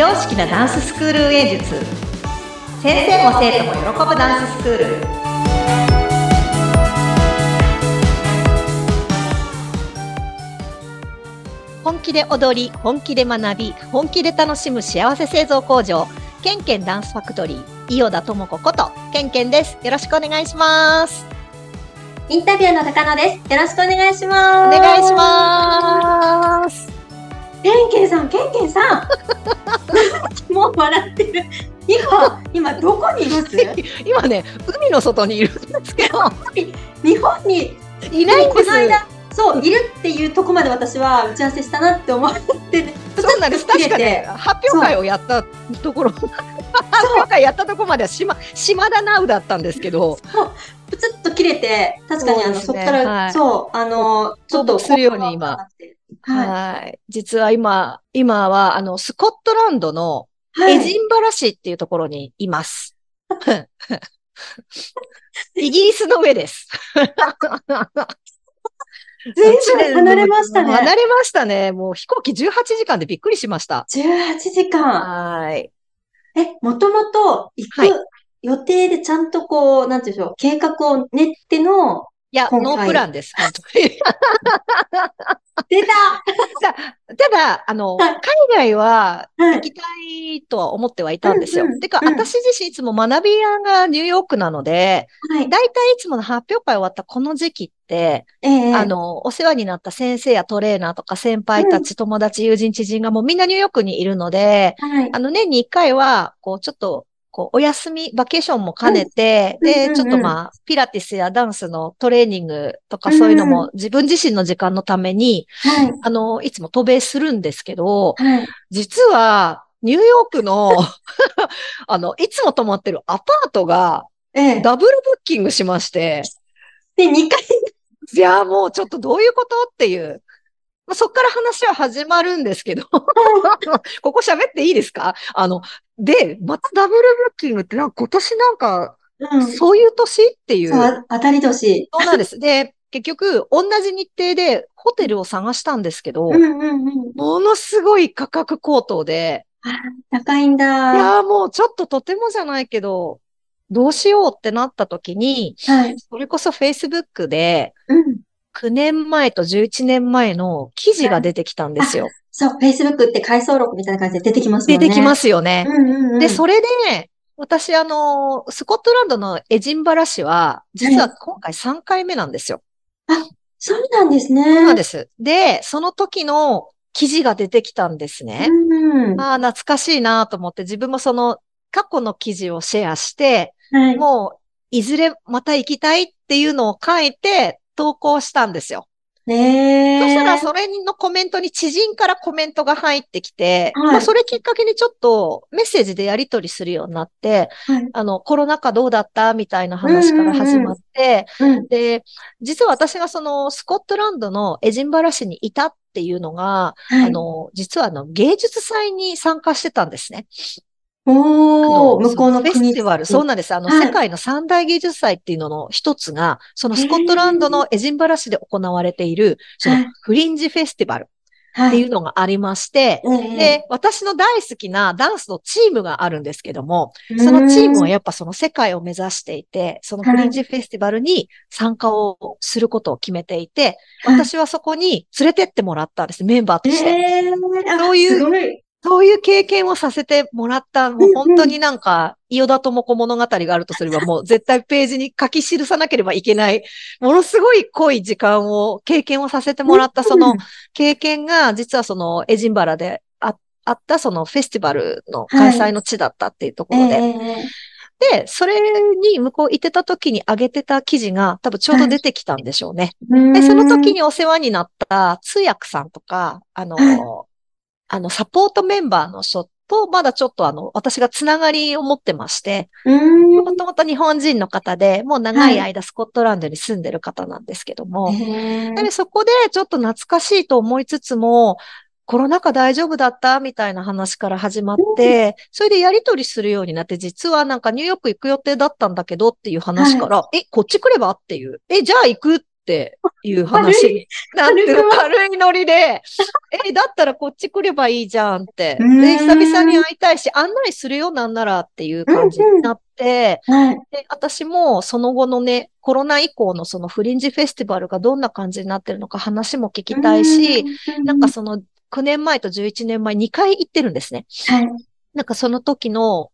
常識なダンススクール運営術先生も生徒も喜ぶダンススクール本気で踊り本気で学び本気で楽しむ幸せ製造工場ケンケンダンスファクトリー伊予田智子ことケンケンですよろしくお願いしますインタビューの高野です。よろしくお願いします。お願いしますケンケンさん、ケンケンさん。笑ってる。今、今どこにいます？今ね海の外にいるんですけど。日本にいないんです。この間、そう、いるっていうとこまで私は打ち合わせしたなって思って、ね、そうなんです。確かね、発表会をやったところ、発表会やったところまでは島、島田ナウだったんですけど、プツッと切れて、確かにあの、そ,、ね。っから、はい。そう、あの、ちょっと、するように今。はい。はい。実は今、今は、あの、スコットランドのはい。エジンバラ市っていうところにいます。イギリスの上です。ずいぶん離れましたね。離れましたね。もう飛行機18時間でびっくりしました。18時間。はい。え、もともと行はいく予定でちゃんとこう、なんていうんでしょう、計画を練っての、いや、ノープランです。出たただ、あの、はい海外ははい。行きたいとは思ってはいたんですよ。うんうんてか、うん私自身いつも学び屋がニューヨークなので、はい。だいたいいつもの発表会終わったこの時期って、ええあの、お世話になった先生やトレーナーとか先輩たち、友達、友人、知人がもうみんなニューヨークにいるので、はい。あの、年に一回は、こう、ちょっと、こう、お休み、バケーションも兼ねて、で、うんうんうんちょっとまあ、ピラティスやダンスのトレーニングとかそういうのも自分自身の時間のために、はい。あの、いつも渡米するんですけど、はい。実は、ニューヨークの、あの、いつも泊まってるアパートがええダブルブッキングしまして、で、2回、いや、もうちょっとどういうことっていう。まあ、そっから話は始まるんですけど、ここ喋っていいですか？あの、で、またダブルブッキングってなんか今年なんか、うん。そう、そういう年っていう。そうあ当たり年。なんです。で、結局、同じ日程でホテルを探したんですけど、うんうんうん。ものすごい価格高騰で、あ高いんいだ。やーもうちょっととてもじゃないけど、どうしようってなった時に、はい。それこそ Facebook でうん。9年前と11年前の記事が出てきたんですよ。そう、Facebook って回想録みたいな感じで出てきますもんね。。出てきますすよね。うんうんうん。で、それで、私あの、スコットランドのエジンバラ市は、実は今回3回目なんですよ。そうなんですね。そうなんです。で、その時の記事が出てきたんですね。うんうん。ああ、懐かしいなと思って、自分もその過去の記事をシェアして、はい。もう、いずれまた行きたいっていうのを書いて投稿したんですよ。ねえ。そしたら、それのコメントに知人からコメントが入ってきて、はいまあ、それきっかけにちょっとメッセージでやり取りするようになって、はい。あの、コロナ禍どうだったみたいな話から始まって、うん。で、実は私がそのスコットランドのエジンバラ市にいたっていうのが、はい。あの、実はあの、芸術祭に参加してたんですね。おー、あの向こうのフェ国。スティバル、そうなんです。あの、はい世界の三大芸術祭っていうのの一つが、そのスコットランドのエジンバラ市で行われている、そのはいフリンジフェスティバルはい。っていうのがありまして、ええで、私の大好きなダンスのチームがあるんですけども、そのチームはやっぱその世界を目指していて、そのフリンジフェスティバルに参加をすることを決めていて、はい私はそこに連れてってもらったんです、メンバーとして。ええあそういう。そういう経験をさせてもらった、もう本当になんか、伊予田智子物語があるとすれば、もう絶対ページに書き記さなければいけない、ものすごい濃い時間を、経験をさせてもらった、その経験が、実はそのエジンバラでああった、そのフェスティバルの開催の地だったっていうところで、ええ。で、それに向こう行ってた時に上げてた記事が多分ちょうど出てきたんでしょうね。で、その時にお世話になった通訳さんとか、あの、はいあの、サポートメンバーの人と、まだちょっとあの、私がつながりを持ってまして、うん。もともと日本人の方で、もう長い間スコットランドに住んでる方なんですけども、ええでそこでちょっと懐かしいと思いつつも、コロナ禍大丈夫だったみたいな話から始まって、それでやりとりするようになって、実はなんかニューヨーク行く予定だったんだけどっていう話から、え、こっち来ればっていう。え、じゃあ行くってっていう話。になってる軽いノリで、え、だったらこっち来ればいいじゃんって。で、久々に会いたいし、案内するよなんならっていう感じになって、はい。で、私もその後のね、コロナ以降のそのフリンジフェスティバルがどんな感じになってるのか話も聞きたいし、うん、なんかその9年前と11年前2回行ってるんですね。はい。なんかその時の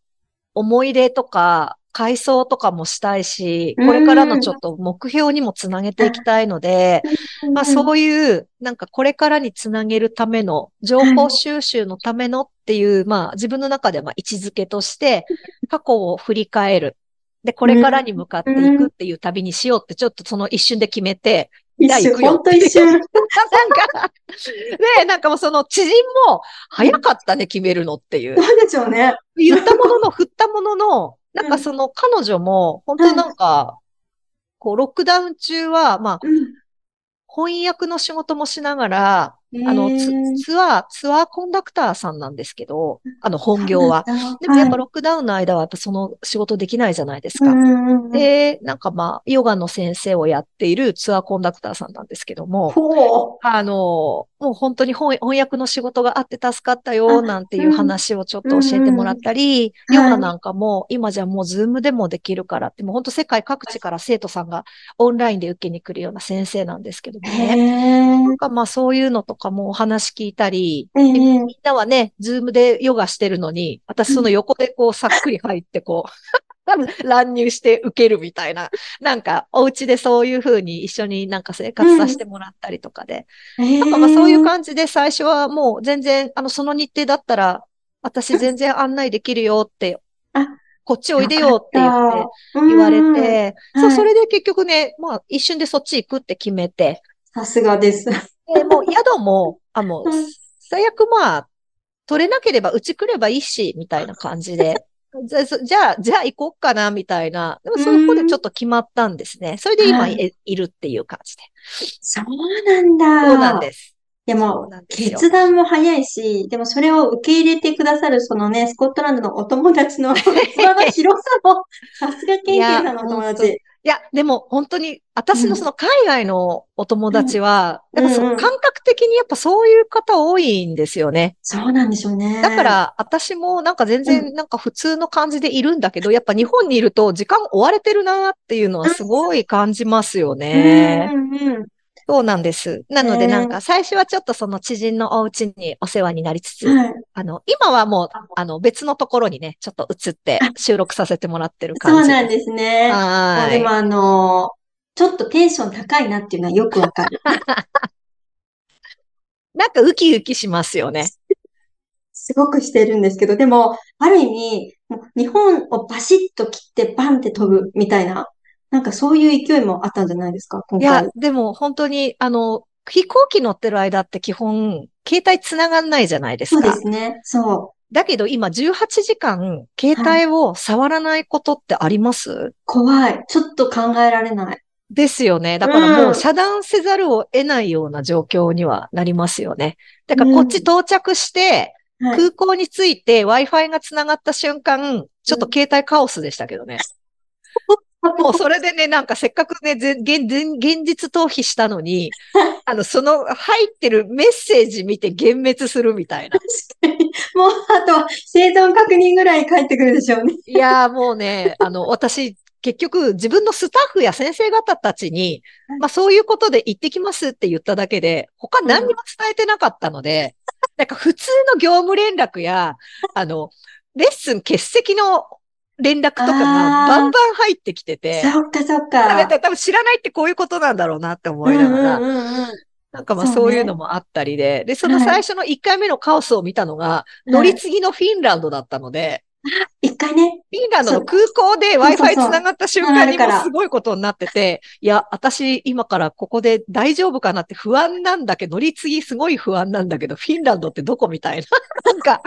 思い出とか、回想とかもしたいし、うんこれからのちょっと目標にもつなげていきたいので、まあそういう、なんかこれからにつなげるための、情報収集のためのっていう、まあ自分の中ではまあ位置づけとして、過去を振り返る。で、これからに向かっていくっていう旅にしようってちょっとその一瞬で決めて、一瞬、ほんと一瞬。なんか、で、なんかもうその知人も早かったね、決めるのっていう。そうでしょうね。言ったものの、振ったものの、なんかその彼女も、本当なんか、こう、ロックダウン中は、まあ、翻訳の仕事もしながら、あの、ツツアー、ツアーコンダクターさんなんですけど、あの、本業は。でもやっぱロックダウンの間はやっぱその仕事できないじゃないですか。で、なんかまあ、ヨガの先生をやっているツアーコンダクターさんなんですけども、ほあの、もう本当に翻翻訳の仕事があって助かったよ、なんていう話をちょっと教えてもらったり、うんヨガなんかも今じゃもう Zoom でもできるからって、もう本当世界各地から生徒さんがオンラインで受けに来るような先生なんですけどもへね。ー。なんかまあそういうのとかもお話聞いたり、ええ。でみんなはね、ズームでヨガしてるのに、私その横でこうさっくり入ってこう、乱入して受けるみたいな、なんかお家でそういう風に一緒になんか生活させてもらったりとかで、なんかまあそういう感じで最初はもう全然、あの、その日程だったら、私全然案内できるよってあ、こっちおいでよって言ってて言われて、うん。そう、はい。それで結局ね、まあ一瞬でそっち行くって決めて、さすがです。で、もう宿も、あ、もううん、最悪まあ、取れなければうち来ればいいし、みたいな感じで。じゃあ、そじゃあ、じゃあ行こうかな、みたいな。でもそこでちょっと決まったんですね。それで今はいいいるっていう感じで。そうなんだ。そうなんです。でも決断も早いし、でもそれを受け入れてくださる、そのね、スコットランドのお友達の、その広さも、さすがケンケンさんのお友達。いや、でも本当に、私のその海外のお友達は、うんやっぱそうんうんの感覚的にやっぱそういう方多いんですよね。そうなんでしょうね。だから、私もなんか全う然なんか普通の感じでいるんだけど、やっぱ日本にいると時間追われてるなっていうのはすごい感じますようんね。うんうん。そうなんです。なのでねなんか最初はちょっとその知人のお家にお世話になりつつ、はい。あの、今はもう、あの、別のところにね、ちょっと移って 収録させてもらってるそ感じ。うなんですね。はーい。でもあのちょっとテンション高いなっていうのはよくわかる。なんかウキウキしますよね。すごくしてるんですけど、でも、ある意味、もう日本をバシッと切ってバンって飛ぶみたいな、なんかそういう勢いもあったんじゃないですか、今いや回。、でも本当に、あの、飛行機乗ってる間って基本、携帯繋がんないじゃないですそうでか。すね。そだけど今18時間、携帯を触らないことってあります、う。怖い。ちょっと考えられない。ですよね。だからもううん遮断せざるを得ないような状況にはなりますよね。だからこっち到着して、はい。空港に着いて Wi-Fi が繋がった瞬間、ちょっと携帯カオスでしたけどね。もうそれでね、なんかせっかくね、ぜ現実逃避したのに、あの、その入ってるメッセージ見て幻滅するみたいな。確かに。もう、あと、生存確認ぐらい返ってくるでしょうね。いやーもうね、あの、私、結局自分のスタッフや先生方たちに、まあそういうことで行ってきますって言っただけで、他何にも伝えてなかったので、なんか普通の業務連絡や、あの、レッスン欠席の連絡とかがバンバン入ってきてて、そっかそっか。多分知らないってこういうことなんだろうなって思いながら、うんうんうんうん。なんかまあそういうのもあったりで、で、そのはい。最初の1回目のカオスを見たのが、乗り継ぎのフィンランドだったので、一回ね。フィンランドの空港で Wi-Fi そうつながった瞬間にもうすごいことになってて、いや、私今からここで大丈夫かなって不安なんだけど、乗り継ぎすごい不安なんだけど、フィンランドってどこみたいな。なんか、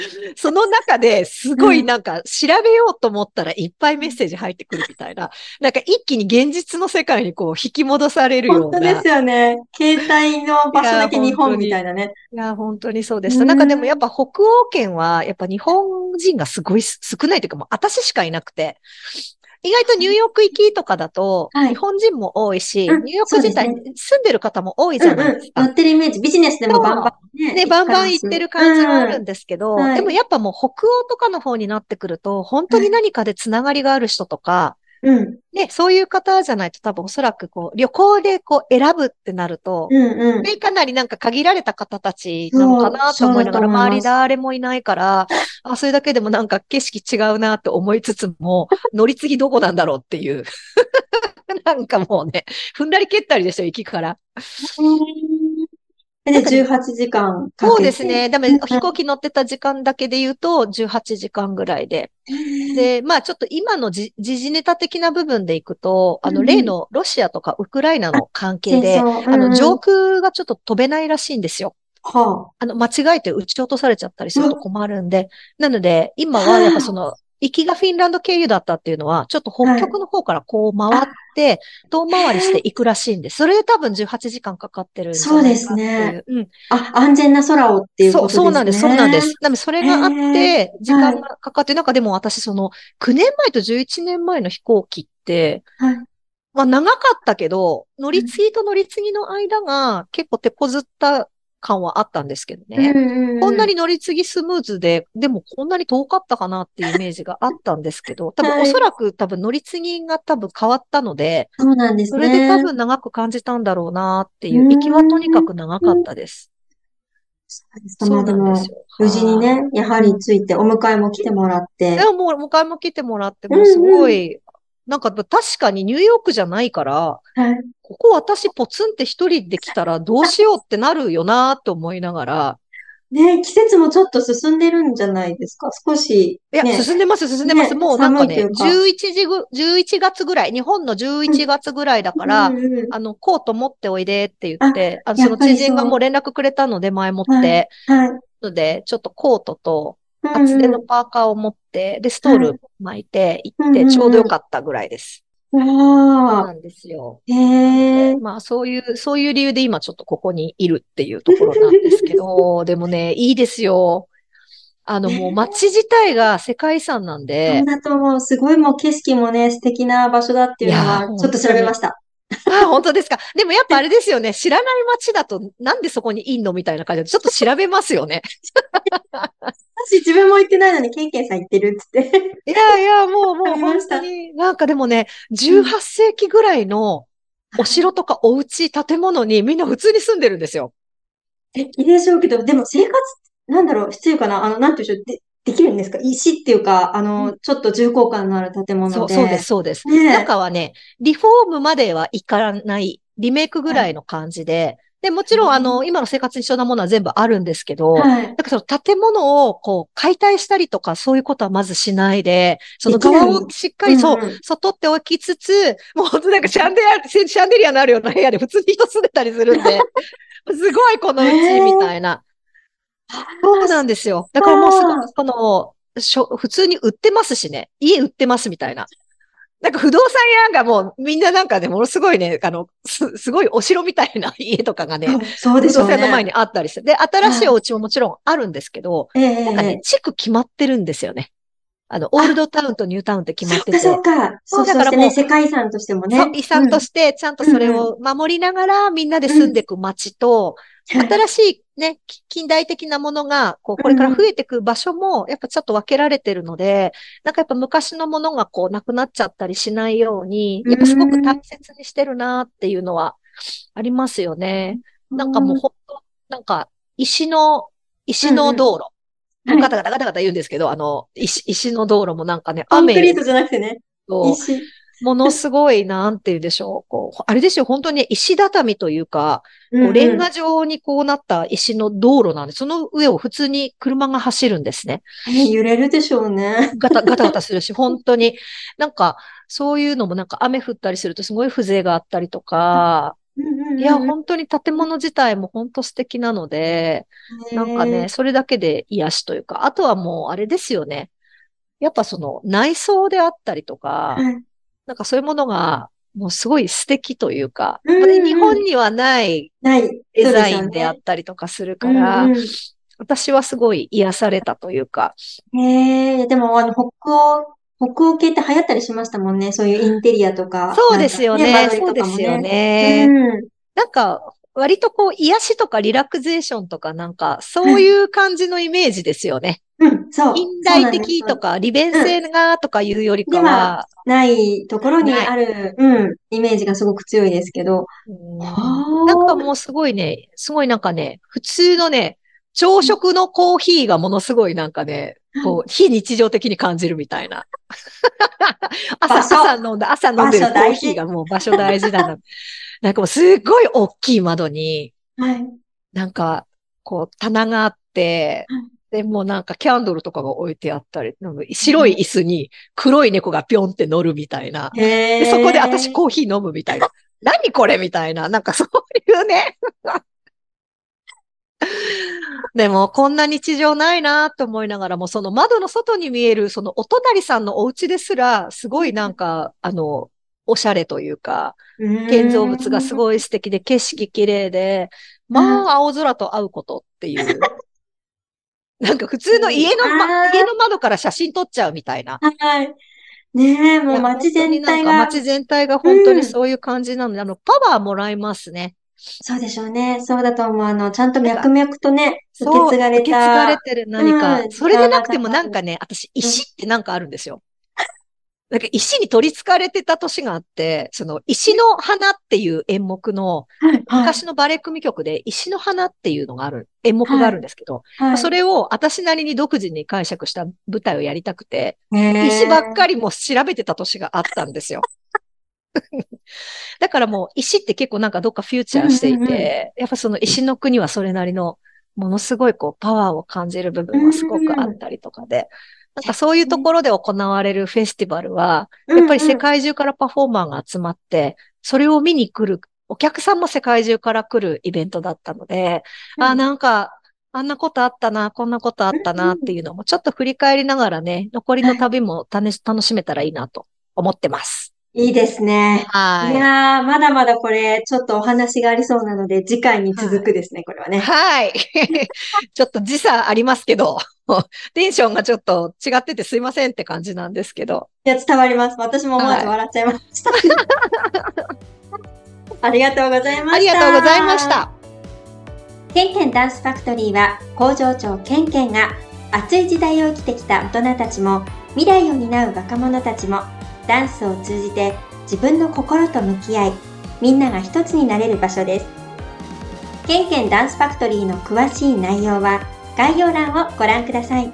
その中ですごいなんか調べようと思ったらいっぱいメッセージ入ってくるみたいな。なんか一気に現実の世界にこう引き戻されるような。本当ですよね。携帯の場所だけ日本みたいなね。いや、本当にそうでした。うんなんかでもやっぱ北欧圏は、やっぱ日本人がすごい少ないというか、もう私しかいなくて、意外とニューヨーク行きとかだと、はい日本人も多いし、うんニューヨーク自体住んでる方も多いじゃないですか。乗ってるイメージ。ビジネスでもバンバンね。ね、バンバン行ってる感じはあるんですけど、うんはいでもやっぱもう北欧とかの方になってくると、本当に何かでつながりがある人とか、うん。ね、そういう方じゃないと多分おそらくこう、旅行でこう選ぶってなると、うんうん。ね、かなりなんか限られた方たちなのかなと思いながら、周り誰もいないから、あ、それだけでもなんか景色違うなって思いつつも、乗り継ぎどこなんだろうっていう。なんかもうね、踏んだり蹴ったりでしょ、行きから。で、18時間。そうですね。でもうん。飛行機乗ってた時間だけで言うと、18時間ぐらいで。で、まあちょっと今のじ時事ネタ的な部分でいくと、あの、例のロシアとかウクライナの関係で、あの、上空がちょっと飛べないらしいんですよ。はあ。の、間違えて撃ち落とされちゃったりすると困るんで、なので、今はやっぱその、行きがフィンランド経由だったっていうのは、ちょっと北極の方からこう回って、遠回りして行くらしいんです。それで多分18時間かかってるんじゃないかっていう。うん。あ。あ、安全な空をっていうそう、ことですね。そうなんです、そうなんです。。なので、それがあっへて、ー時間がかかって、なんかでも私、その、9年前と11年前の飛行機って、はい。まあ長かったけど、乗り継ぎと乗り継ぎの間が結構手こずった感はあったんですけどね。こんなに。に乗り継ぎスムーズで、でもこんなに遠かったかなっていうイメージがあったんですけど、多分はいおそらく多分乗り継ぎが多分変わったので、そうなんですそね。れで多分長く感じたんだろうなっていうう、ん行きはとにかく長かったです。そうですまあでもなんです、よ。無事にはいね、やはりついて、お迎えも来てもらってで。ももう、迎えも来てもらって、もうすごい、なんか確かにニューヨークじゃないから、はい。ここ私ポツンって一人で来たらどうしようってなるよなと思いながら、ね、季節もちょっと進んでるんじゃないですか？少し。いや、ね。進んでます、進んでます。ねもうなんかね、寒いという11時ぐ、11月ぐらい、日本の11月ぐらいだから、うんうんあの、コート持っておいでって言って、あの、その知人がもう連絡くれたので前もっはて、はい。ので、ちょっとコートとうん厚手のパーカーを持って、で、ストール巻いて行って、ちょうどよかったぐらいです。そうなんですよ。へえ。まあそういう、そういう理由で今ちょっとここにいるっていうところなんですけど、でもね、いいですよ。あのもう街自体が世界遺産なんそでう、だと思う。すごいもう景色もね、素敵な場所だっていうのは、ーちょっと調べました。あ、本当ですか。でもやっぱあれですよね、知らない街だとなんでそこにいんのみたいな感じで、ちょっと調べますよね。私自分も行ってないのに、ケンケンさん行ってるっつって。いやいや、もうもう本当に、なんかでもね、18世紀ぐらいのお城とかお家、建物にみんな普通に住んでるんですよ。素敵でしょうけど、でも生活、なんだろう、必要かなあの、なんていうんでしょう、で、できるんですか？石っていうか、あの、ちょっと重厚感のある建物そう、で。そうです、そうです。ねえ中はね、リフォームまではいかない、リメイクぐらいの感じで、で、もちろんあの、今の生活に必要なものは全部あるんですけど、はい。だからその建物をこう解体したりとかそういうことはまずしないで、その側をしっかりそう、うんうんそう取っておきつつ、もう本当なんかシャンデリア、シャンデリアのあるような部屋で普通に人住んでたりするんで、すごいこのうちみたいな。そうなんですよ。だからもうすごこの、しょ普通に売ってますしね。家売ってますみたいな。なんか不動産屋がもうみんななんかね、ものすごいね、あの、す、すごいお城みたいな 家とかがね、そうでね。動産の前にあったりして。で、新しいお家ももちろんあるんですけど、ええなんかね、地区決まってるんですよね。あの、オールドタウンとニュータウンって決まってて。そっかそっか。そそうう、だからもうね、世界遺産としてもね。遺産としして、ちゃんとそれを守りながら、みんなで住んでいく街と、て新しいね、き近代的なものが、こう、これから増えていく場所も、やっぱちょっと分けられてるので、なんかやっぱ昔のものがこう、なくなっちゃったりしないように、やっぱすごく大切にしてるなっていうのはありますよね。なんかもうほんと、なんか、石の、石の道路。はいガタガタガタガタ言うんですけど、あの、石、石の道路もなんかね、コンクリ雨ートじゃなくてね、と、石。ものすごい、なんて言うんでしょう。こう、あれですよ、本当に石畳というか、うんこうレンガ状にこうなった石の道路なんで、その上を普通に車が走るんですね。え揺れるでしょうね。ガタガタガタするし、本当に。なんか、そういうのもなんか雨降ったりするとすごい風情があったりとか、いや、本当に建物自体も本当素敵なので、なんかね、それだけで癒しというか、あとはもうあれですよね。やっぱその内装であったりとか、はい。なんかそういうものが、もうすごい素敵というか、うんうん日本にはない。デザインであったりとかするすよねから、うん私はすごい癒されたというか、うんへえ、でも、あの、北欧、北欧系って流行ったりしましたもんね。そういうインテリアとか。そうですよね。なんかそうですよね。うん。なんか、割とこう、癒しとかリラクゼーションとかなんか、そういう感じのイメージですよね。うん、そう。近代的とか、利便性がとかいうよりかは、ないところにある、うん、イメージがすごく強いですけど。なんかもうすごいね、すごいなんかね、普通のね、朝食のコーヒーがものすごいなんかね、こう、非日常的に感じるみたいな。朝、朝飲んだ、朝飲んでるコーヒーがもう場所大事だな。なんかもうすっごい大きい窓に、はい。なんか、こう、棚があってはい、で、もうなんかキャンドルとかが置いてあったり、白い椅子に黒い猫がぴょんって乗るみたいな。でそこで私コーヒー飲むみたいな。何これみたいな。なんかそういうね。でも、こんな日常ないなと思いながらも、その窓の外に見える、そのお隣さんのお家ですら、すごいなんか、あの、おしゃれというか、建造物がすい。ごい素敵で、景色綺麗で、まあ、青空と会うことっていう。なんか普通の家の、ま家の窓から写真撮っちゃうみたいな。はい。ねえ、もいうや街全体がか、街全体が本当にそういう感じなので、あの、パワーもらいますね。そうでしょうね。そうだと思う。あの、ちゃんと脈々とね、受け継がれ受け継がれた。てる何か。うんそれでなくてもなんかね、私、石ってなんかあるんですよ。なんか石に取り憑かれてた年があって、その石の花っていう演目の、はい、はい。昔のバレエ組曲で石の花っていうのがある、演目があるんですけど、はいそれを私なりに独自に解釈した舞台をやりたくて、石ばっかりも調べてた年があったんですよ。だからもう石って結構なんかどっかフューチャーしていうんうんうん。て、やっぱその石の国はそれなりのものすごいこうパワーを感じる部分はすごくあったりとかで、なんかそういうところで行われるフェスティバルは、やっぱり世界中からパフォーマーが集まって、それを見に来る、お客さんも世界中から来るイベントだったので、うん。あ、なんか、あんなことあったな、こんなことあったなっていうのもちょっと振り返りながらね、残りの旅も楽しめたらいいなと思ってます。いいですね。いはい。やー、まだまだこれ、ちょっとお話がありそうなので、次回に続くですね、これはね。はい。ちょっと時差ありますけど、テンションがちょっと違っててすいませんって感じなんですけど。いや、伝わります。私も思わず笑っちゃいました。ありがとうございました。ありがとうございまし。た。ケンケンダンスファクトリーは工場長ケンケンが熱い時代を生きてきた大人たちも未来を担う若者たちもダンスを通じて自分の心と向き合いみんなが一つになれる場所です。ケンケンダンスファクトリーの詳しい内容は概要欄をご覧ください。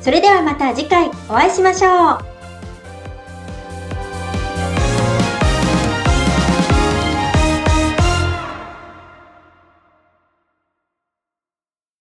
それではまた次回お会いしましょう